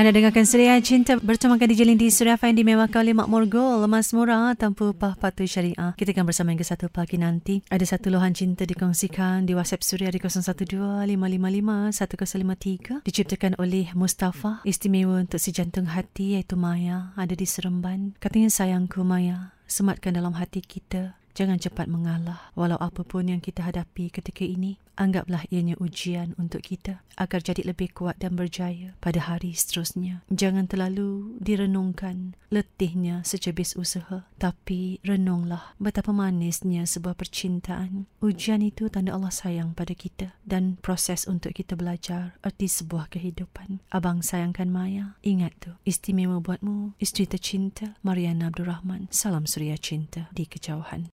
Anda dengarkan Suria Cinta bertemakan di Jelin di Suria Fan di Mewahkan oleh Makmur Gold. Lemas murah tanpa upah patuh syariah. Kita akan bersama hingga satu pagi nanti. Ada satu luahan cinta dikongsikan di WhatsApp Suria di 0125551053. Diciptakan oleh Mustafa. Istimewa untuk si jantung hati iaitu Maya. Ada di Seremban. Katanya sayangku Maya. Sematkan dalam hati kita. Jangan cepat mengalah. Walau apapun yang kita hadapi ketika ini. Anggaplah ianya ujian untuk kita agar jadi lebih kuat dan berjaya pada hari seterusnya. Jangan terlalu direnungkan letihnya secebis usaha, tapi renunglah betapa manisnya sebuah percintaan. Ujian itu tanda Allah sayang pada kita dan proses untuk kita belajar erti sebuah kehidupan. Abang sayangkan Maya. Ingat tu, istimewa buatmu, isteri tercinta Mariana Abdul Rahman. Salam suria cinta di kejauhan.